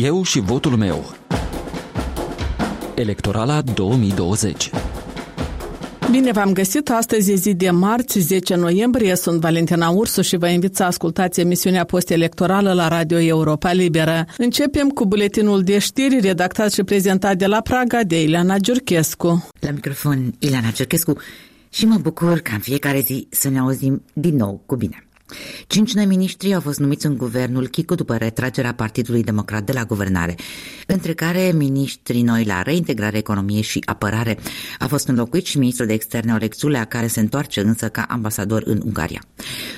Eu și votul meu. Electorala 2020 Bine v-am găsit! Astăzi e zi de marți, 10 noiembrie. Sunt Valentina Ursu și vă invit să ascultați emisiunea post-electorală la Radio Europa Liberă. Începem cu buletinul de știri redactat și prezentat de la Praga de Ileana Giurchescu. La microfon Ileana Giurchescu și mă bucur ca în fiecare zi să ne auzim din nou cu bine. Cinci noi miniștri au fost numiți în guvernul Chicu după retragerea Partidului Democrat de la guvernare, între care miniștrii noi la reintegrare, economie și apărare. A fost înlocuit și ministrul de externe Olexulea, care se întoarce însă ca ambasador în Ungaria.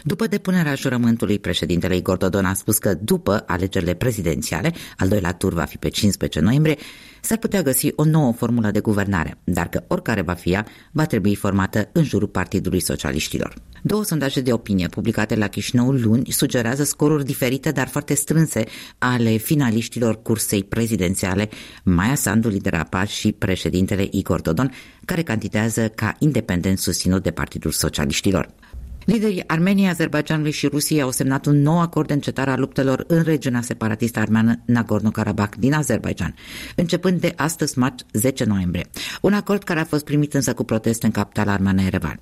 După depunerea jurământului, președintele Igor Dodon a spus că după alegerile prezidențiale, al doilea tur va fi pe 15 noiembrie, s-ar putea găsi o nouă formulă de guvernare, dar că oricare va fi ea, va trebui formată în jurul Partidului Socialiștilor. Două sondaje de opinie publicate la Chișinău luni sugerează scoruri diferite, dar foarte strânse, ale finaliștilor cursei prezidențiale, Maia Sandu, lidera PAS și președintele Igor Dodon, care candidează ca independent susținut de Partidul Socialiștilor. Liderii Armeniei, Azerbaijanului și Rusiei au semnat un nou acord de încetare a luptelor în regiunea separatistă armeană Nagorno-Karabakh din Azerbaijan, începând de astăzi, marți 10 noiembrie. Un acord care a fost primit însă cu proteste în capitala armeană Erevan.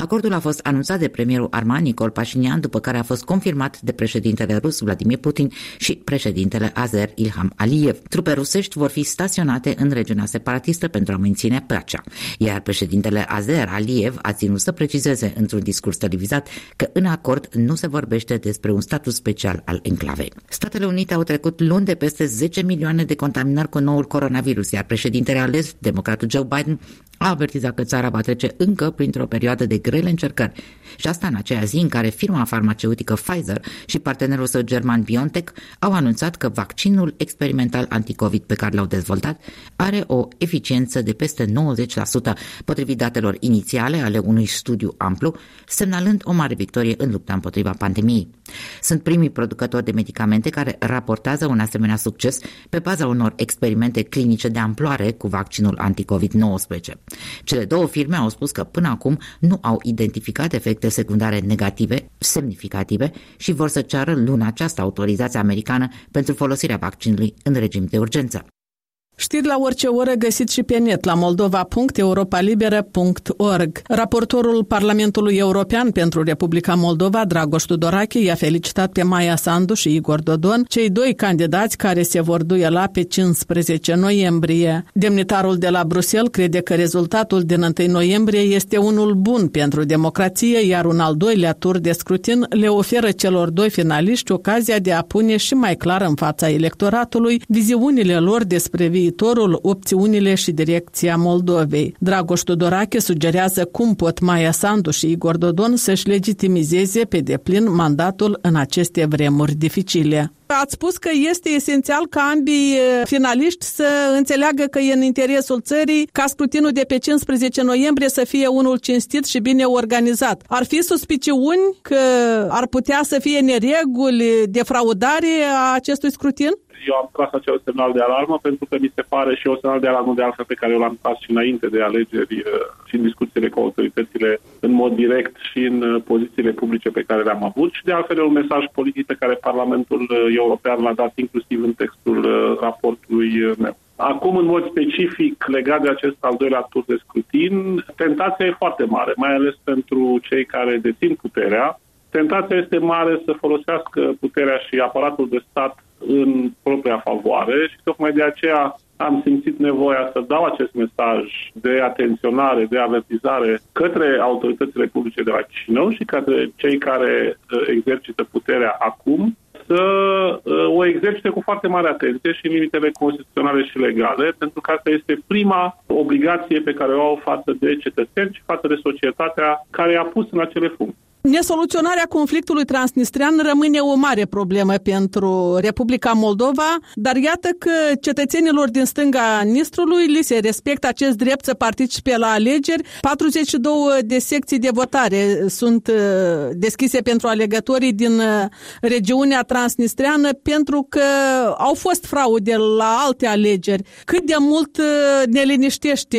Acordul a fost anunțat de premierul arman Nicol Pașinian, după care a fost confirmat de președintele rus Vladimir Putin și președintele Azer Ilham Aliyev. Trupe rusești vor fi staționate în regiunea separatistă pentru a menține pacea, iar președintele Azer Aliyev a ținut să precizeze într-un discurs televizat precizat că în acord nu se vorbește despre un statut special al enclavei. Statele Unite au trecut luni de peste 10 milioane de contaminări cu noul coronavirus, iar președintele ales, democratul Joe Biden, a avertizat că țara va trece încă printr-o perioadă de grele încercări. Și asta în aceea zi în care firma farmaceutică Pfizer și partenerul său german BioNTech au anunțat că vaccinul experimental anticovid pe care l-au dezvoltat are o eficiență de peste 90% potrivit datelor inițiale ale unui studiu amplu, semnalând o mare victorie în lupta împotriva pandemiei. Sunt primii producători de medicamente care raportează un asemenea succes pe baza unor experimente clinice de amploare cu vaccinul anticovid-19. Cele două firme au spus că până acum nu au identificat efecte secundare negative semnificative și vor să ceară luna aceasta autorizația americană pentru folosirea vaccinului în regim de urgență. Știri la orice oră găsiți și pe net la moldova.europalibera.org. Raportorul Parlamentului European pentru Republica Moldova, Dragoș Tudorache, i-a felicitat pe Maia Sandu și Igor Dodon, cei doi candidați care se vor duela pe 15 noiembrie. Demnitarul de la Bruxelles crede că rezultatul din 1 noiembrie este unul bun pentru democrație, iar un al doilea tur de scrutin le oferă celor doi finaliști ocazia de a pune și mai clar în fața electoratului viziunile lor despre viitor viitorul, opțiunile și direcția Moldovei. Dragoș Tudorache sugerează cum pot Maia Sandu și Igor Dodon să-și legitimizeze pe deplin mandatul în aceste vremuri dificile. Ați spus că este esențial ca ambii finaliști să înțeleagă că e în interesul țării ca scrutinul de pe 15 noiembrie să fie unul cinstit și bine organizat. Ar fi suspiciuni că ar putea să fie nereguli, defraudare a acestui scrutin? Eu am tras acel semnal de alarmă pentru că mi se pare și o semnal de alarmă de altfel pe care eu l-am tras și înainte de alegeri uh, și în discuțiile cu autoritățile în mod direct și în uh, pozițiile publice pe care le-am avut și de altfel e un mesaj politic pe care Parlamentul uh, European l-a dat inclusiv în textul raportului meu. Acum, în mod specific, legat de acest al doilea tur de scrutin, tentația e foarte mare, mai ales pentru cei care dețin puterea. Tentația este mare să folosească puterea și aparatul de stat în propria favoare și tocmai de aceea am simțit nevoia să dau acest mesaj de atenționare, de avertizare către autoritățile publice de la Chișinău și către cei care uh, exercită puterea acum să uh, o exercite cu foarte mare atenție și în limitele constituționale și legale, pentru că asta este prima obligație pe care o au față de cetățeni și față de societatea care i-a pus în acele funcții. Nesoluționarea conflictului transnistrian rămâne o mare problemă pentru Republica Moldova, dar iată că cetățenilor din stânga Nistrului li se respectă acest drept să participe la alegeri. 42 de secții de votare sunt uh, deschise pentru alegătorii din uh, regiunea transnistriană pentru că au fost fraude la alte alegeri. Cât de mult uh, ne liniștește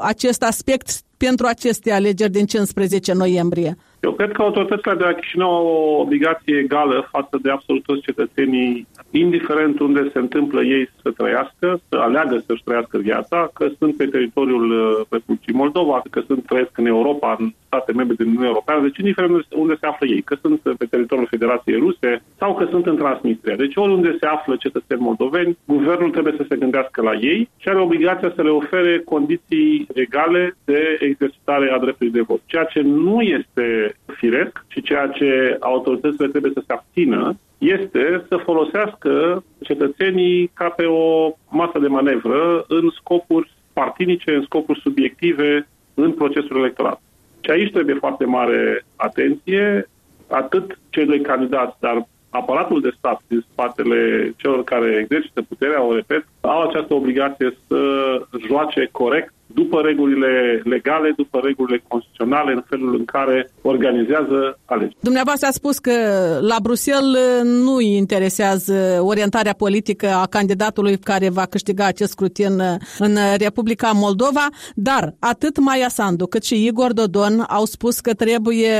acest aspect pentru aceste alegeri din 15 noiembrie? Eu cred că autoritățile de la Chișinău au o obligație egală față de absolut toți cetățenii, indiferent unde se întâmplă ei să trăiască, să aleagă să-și trăiască viața, că sunt pe teritoriul uh, Republicii Moldova, că sunt trăiesc în Europa, în state membre din Uniunea Europeană, deci indiferent unde se află ei, că sunt pe teritoriul Federației Ruse sau că sunt în Transnistria. Deci oriunde se află cetățeni moldoveni, guvernul trebuie să se gândească la ei și are obligația să le ofere condiții egale de exercitare a dreptului de vot. Ceea ce nu este firesc și ceea ce autoritățile trebuie să se abțină este să folosească cetățenii ca pe o masă de manevră în scopuri partinice, în scopuri subiective în procesul electoral. Și aici trebuie foarte mare atenție, atât cei doi candidați, dar aparatul de stat din spatele celor care exercită puterea, o repet, au această obligație să joace corect după regulile legale, după regulile constituționale, în felul în care organizează alegeri. Dumneavoastră a spus că la Bruxelles nu îi interesează orientarea politică a candidatului care va câștiga acest scrutin în Republica Moldova, dar atât Maia Sandu cât și Igor Dodon au spus că trebuie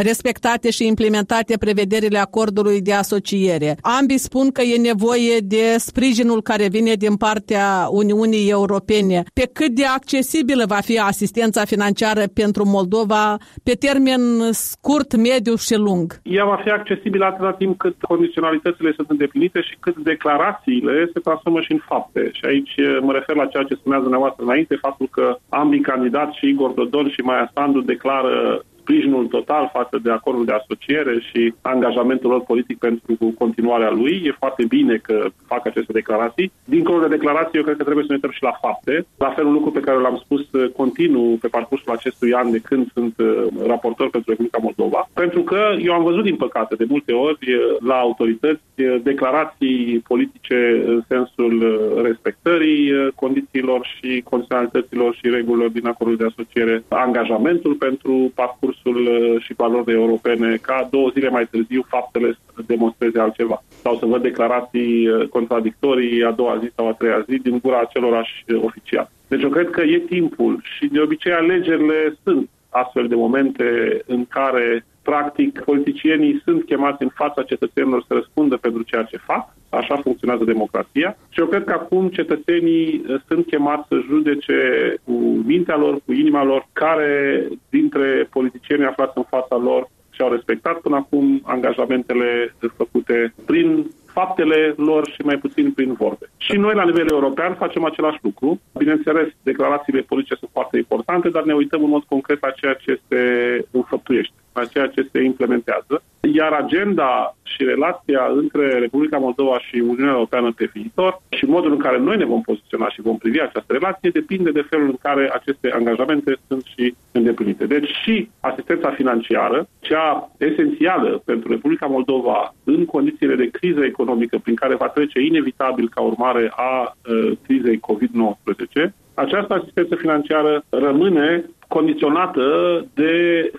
respectate și implementate prevederile acordului de asociere. Ambii spun că e nevoie de sprijinul care vine din partea Uniunii Europene. Pe cât de acces accesibilă va fi asistența financiară pentru Moldova pe termen scurt, mediu și lung? Ea va fi accesibilă atâta timp cât condiționalitățile sunt îndeplinite și cât declarațiile se transformă și în fapte. Și aici eh, mă refer la ceea ce spunează dumneavoastră înainte, faptul că ambii candidați, și Igor Dodon și Maia Sandu, declară sprijinul total față de acordul de asociere și angajamentul lor politic pentru continuarea lui. E foarte bine că fac aceste declarații. Dincolo de declarații, eu cred că trebuie să ne uităm și la fapte. La fel un lucru pe care l-am spus uh, continuu pe parcursul acestui an de când sunt uh, raportor pentru Republica Moldova. Pentru că eu am văzut, din păcate, de multe ori uh, la autorități declarații politice în sensul respectării condițiilor și condiționalităților și regulilor din acordul de asociere, angajamentul pentru parcurs discursul uh, și valorile europene ca două zile mai târziu faptele să demonstreze altceva sau să văd declarații uh, contradictorii a doua zi sau a treia zi din gura acelorași uh, oficial. Deci eu cred că e timpul și de obicei alegerile sunt astfel de momente în care practic politicienii sunt chemați în fața cetățenilor să răspundă pentru ceea ce fac Așa funcționează democrația și eu cred că acum cetățenii uh, sunt chemați să judece cu mintea lor, cu inima lor, care dintre politicienii aflați în fața lor și-au respectat până acum angajamentele făcute prin faptele lor și mai puțin prin vorbe. Și noi, la nivel european, facem același lucru. Bineînțeles, declarațiile politice sunt foarte importante, dar ne uităm în mod concret la ceea ce se înfăptuiește, la ceea ce se implementează. Iar agenda și relația între Republica Moldova și Uniunea Europeană pe viitor și modul în care noi ne vom poziționa și vom privi această relație depinde de felul în care aceste angajamente sunt și îndeplinite. Deci și asistența financiară, cea esențială pentru Republica Moldova în condițiile de criză economică prin care va trece inevitabil ca urmare a uh, crizei COVID-19, această asistență financiară rămâne condiționată de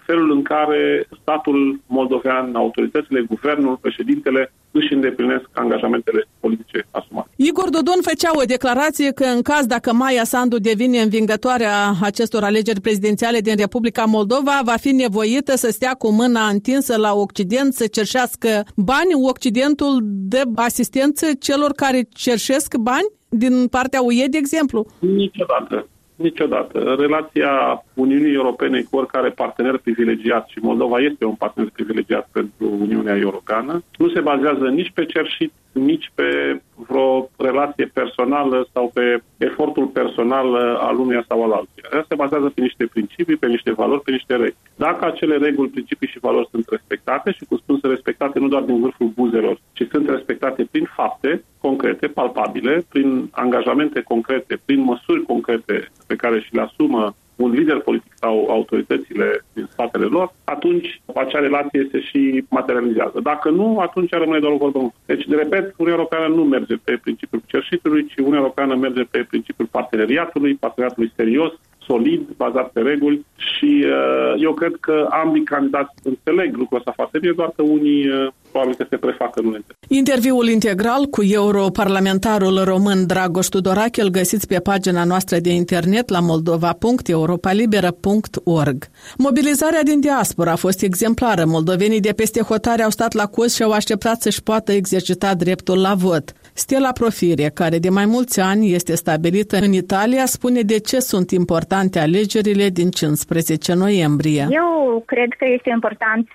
felul în care statul moldovean, autoritățile, guvernul, președintele își îndeplinesc angajamentele politice asumate. Igor Dodon făcea o declarație că în caz dacă Maia Sandu devine învingătoarea acestor alegeri prezidențiale din Republica Moldova, va fi nevoită să stea cu mâna întinsă la Occident să cerșească bani. Occidentul de asistență celor care cerșesc bani din partea UE, de exemplu? Niciodată. Niciodată. Relația Uniunii Europene cu oricare partener privilegiat, și Moldova este un partener privilegiat pentru Uniunea Europeană, nu se bazează nici pe cerșit, nici pe vreo relație personală sau pe efortul personal al unuia sau al altuia. Ea se bazează pe niște principii, pe niște valori, pe niște reguli. Dacă acele reguli, principii și valori sunt respectate și, cum spun, sunt respectate nu doar din vârful buzelor, ci sunt respectate prin fapte concrete, palpabile, prin angajamente concrete, prin măsuri concrete pe care și le asumă un lider politic sau autoritățile din spatele lor, atunci acea relație se și materializează. Dacă nu, atunci rămâne doar o vorbă. Deci, de repet, Uniunea Europeană nu merge pe principiul cerșitului, ci Uniunea Europeană merge pe principiul parteneriatului, parteneriatului serios, solid, bazat pe reguli și uh, eu cred că ambii candidați înțeleg lucrul ăsta foarte bine, doar că unii uh, probabil că se prefacă nu Interviul integral cu europarlamentarul român Dragoș Tudorache îl găsiți pe pagina noastră de internet la moldova.europalibera.org. Mobilizarea din diaspora a fost exemplară. Moldovenii de peste hotare au stat la cost și au așteptat să-și poată exercita dreptul la vot. Stella Profire, care de mai mulți ani este stabilită în Italia, spune de ce sunt importante alegerile din 15 noiembrie. Eu cred că este important,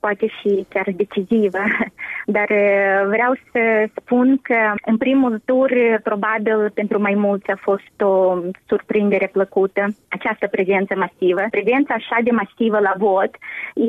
poate și chiar decisivă, dar uh, vreau să spun că în primul tur, probabil pentru mai mulți a fost o surprindere plăcută această prezență masivă. Prezența așa de masivă la vot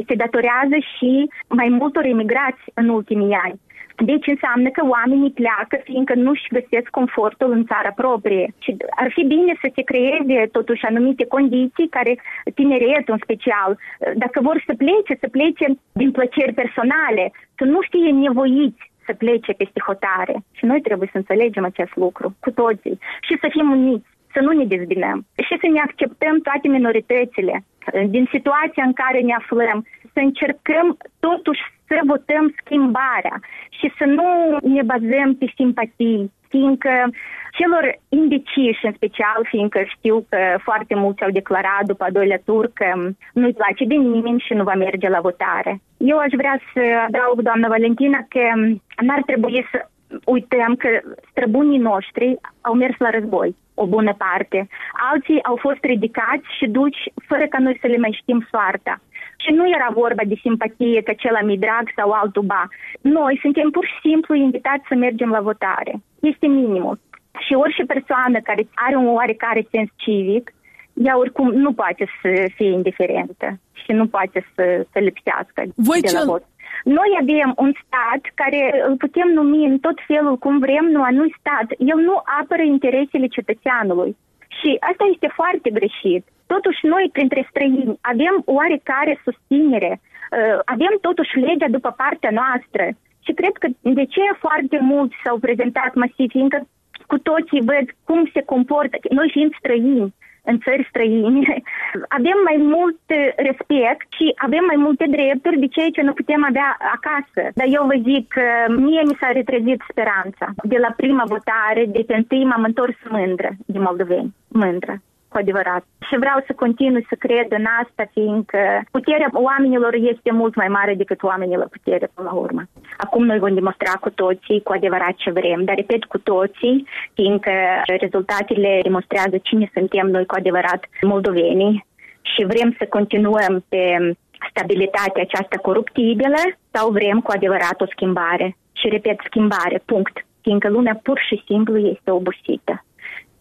se datorează și mai multor emigrați în ultimii ani. Deci înseamnă că oamenii pleacă fiindcă nu-și găsesc confortul în țara proprie. Și ar fi bine să se creeze totuși anumite condiții care, tineretul în special, dacă vor să plece, să plece din plăceri personale, să nu fie nevoiți să plece peste hotare. Și noi trebuie să înțelegem acest lucru cu toții și să fim uniți să nu ne dezbinăm și să ne acceptăm toate minoritățile din situația în care ne aflăm, să încercăm totuși să votăm schimbarea și să nu ne bazăm pe simpatii, fiindcă celor indeciși în special, fiindcă știu că foarte mulți au declarat după a doilea tur că nu-i place de nimeni și nu va merge la votare. Eu aș vrea să adaug, doamna Valentina, că n-ar trebui să uităm că străbunii noștri au mers la război, o bună parte. Alții au fost ridicați și duci fără ca noi să le mai știm soarta. Și nu era vorba de simpatie că cel mi drag sau altul ba. Noi suntem pur și simplu invitați să mergem la votare. Este minimul. Și orice persoană care are un oarecare sens civic, ea oricum nu poate să fie indiferentă și nu poate să, să lipsească Voi de la ce... vot. Noi avem un stat care îl putem numi în tot felul cum vrem, nu anui stat. El nu apără interesele cetățeanului. Și asta este foarte greșit. Totuși, noi, printre străini, avem oarecare susținere, uh, avem totuși legea după partea noastră. Și cred că de ce foarte mulți s-au prezentat masiv, fiindcă cu toții văd cum se comportă, noi fiind străini, în țări străine, avem mai mult respect și avem mai multe drepturi de ceea ce nu putem avea acasă. Dar eu vă zic că mie mi s-a retrezit speranța. De la prima votare, de pe întâi m-am întors mândră de moldoveni. Mândră cu adevărat. Și vreau să continui să cred în asta, fiindcă puterea oamenilor este mult mai mare decât oamenii la putere până la urmă. Acum noi vom demonstra cu toții cu adevărat ce vrem, dar repet cu toții, fiindcă rezultatele demonstrează cine suntem noi cu adevărat moldovenii și vrem să continuăm pe stabilitatea aceasta coruptibilă sau vrem cu adevărat o schimbare. Și repet, schimbare, punct. Fiindcă lumea pur și simplu este obosită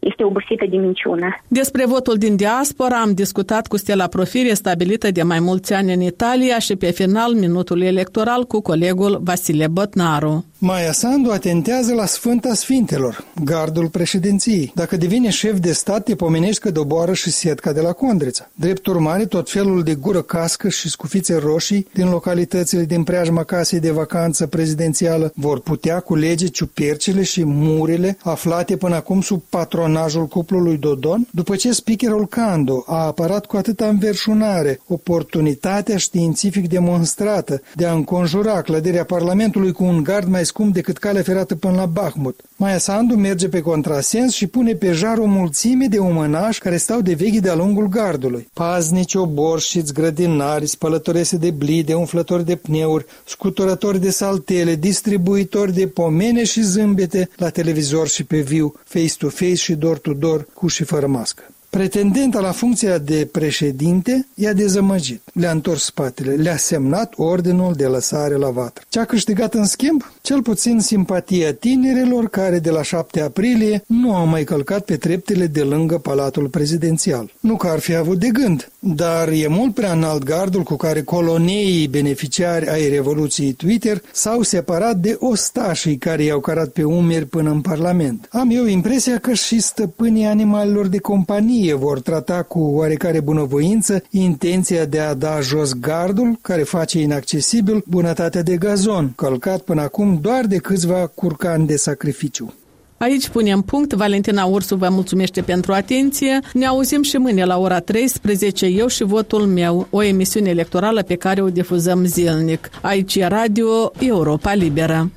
este obosită de minciună. Despre votul din diaspora am discutat cu Stella Profire, stabilită de mai mulți ani în Italia și pe final minutul electoral cu colegul Vasile Botnaru. Maia Sandu atentează la Sfânta Sfintelor, gardul președinției. Dacă devine șef de stat, te pomenești că doboară și setca de la Condrița. Drept urmare, tot felul de gură cască și scufițe roșii din localitățile din preajma casei de vacanță prezidențială vor putea culege ciupercile și murile aflate până acum sub patronajul cuplului Dodon, după ce speakerul Cando a apărat cu atâta înverșunare oportunitatea științific demonstrată de a înconjura clădirea Parlamentului cu un gard mai scump decât calea ferată până la Bahmut. Maia Sandu merge pe contrasens și pune pe jar o mulțime de umănași care stau de vechi de-a lungul gardului. Paznici, oborșiți, grădinari, spălătorese de blide, umflători de pneuri, scuturători de saltele, distribuitori de pomene și zâmbete la televizor și pe viu, face-to-face și door-to-door, cu și fără mască. Pretendenta la funcția de președinte i-a dezamăgit, le-a întors spatele, le-a semnat ordinul de lăsare la vatră. Ce a câștigat în schimb? Cel puțin simpatia tinerilor care de la 7 aprilie nu au mai călcat pe treptele de lângă Palatul Prezidențial. Nu că ar fi avut de gând, dar e mult prea înalt gardul cu care coloneii beneficiari ai Revoluției Twitter s-au separat de ostașii care i-au carat pe umeri până în Parlament. Am eu impresia că și stăpânii animalelor de companie României vor trata cu oarecare bunăvoință intenția de a da jos gardul care face inaccesibil bunătatea de gazon, călcat până acum doar de câțiva curcani de sacrificiu. Aici punem punct. Valentina Ursu vă mulțumește pentru atenție. Ne auzim și mâine la ora 13, eu și votul meu, o emisiune electorală pe care o difuzăm zilnic. Aici e Radio Europa Liberă.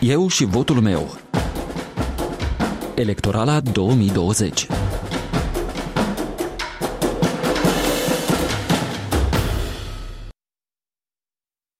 Eu și votul meu. Electorala 2020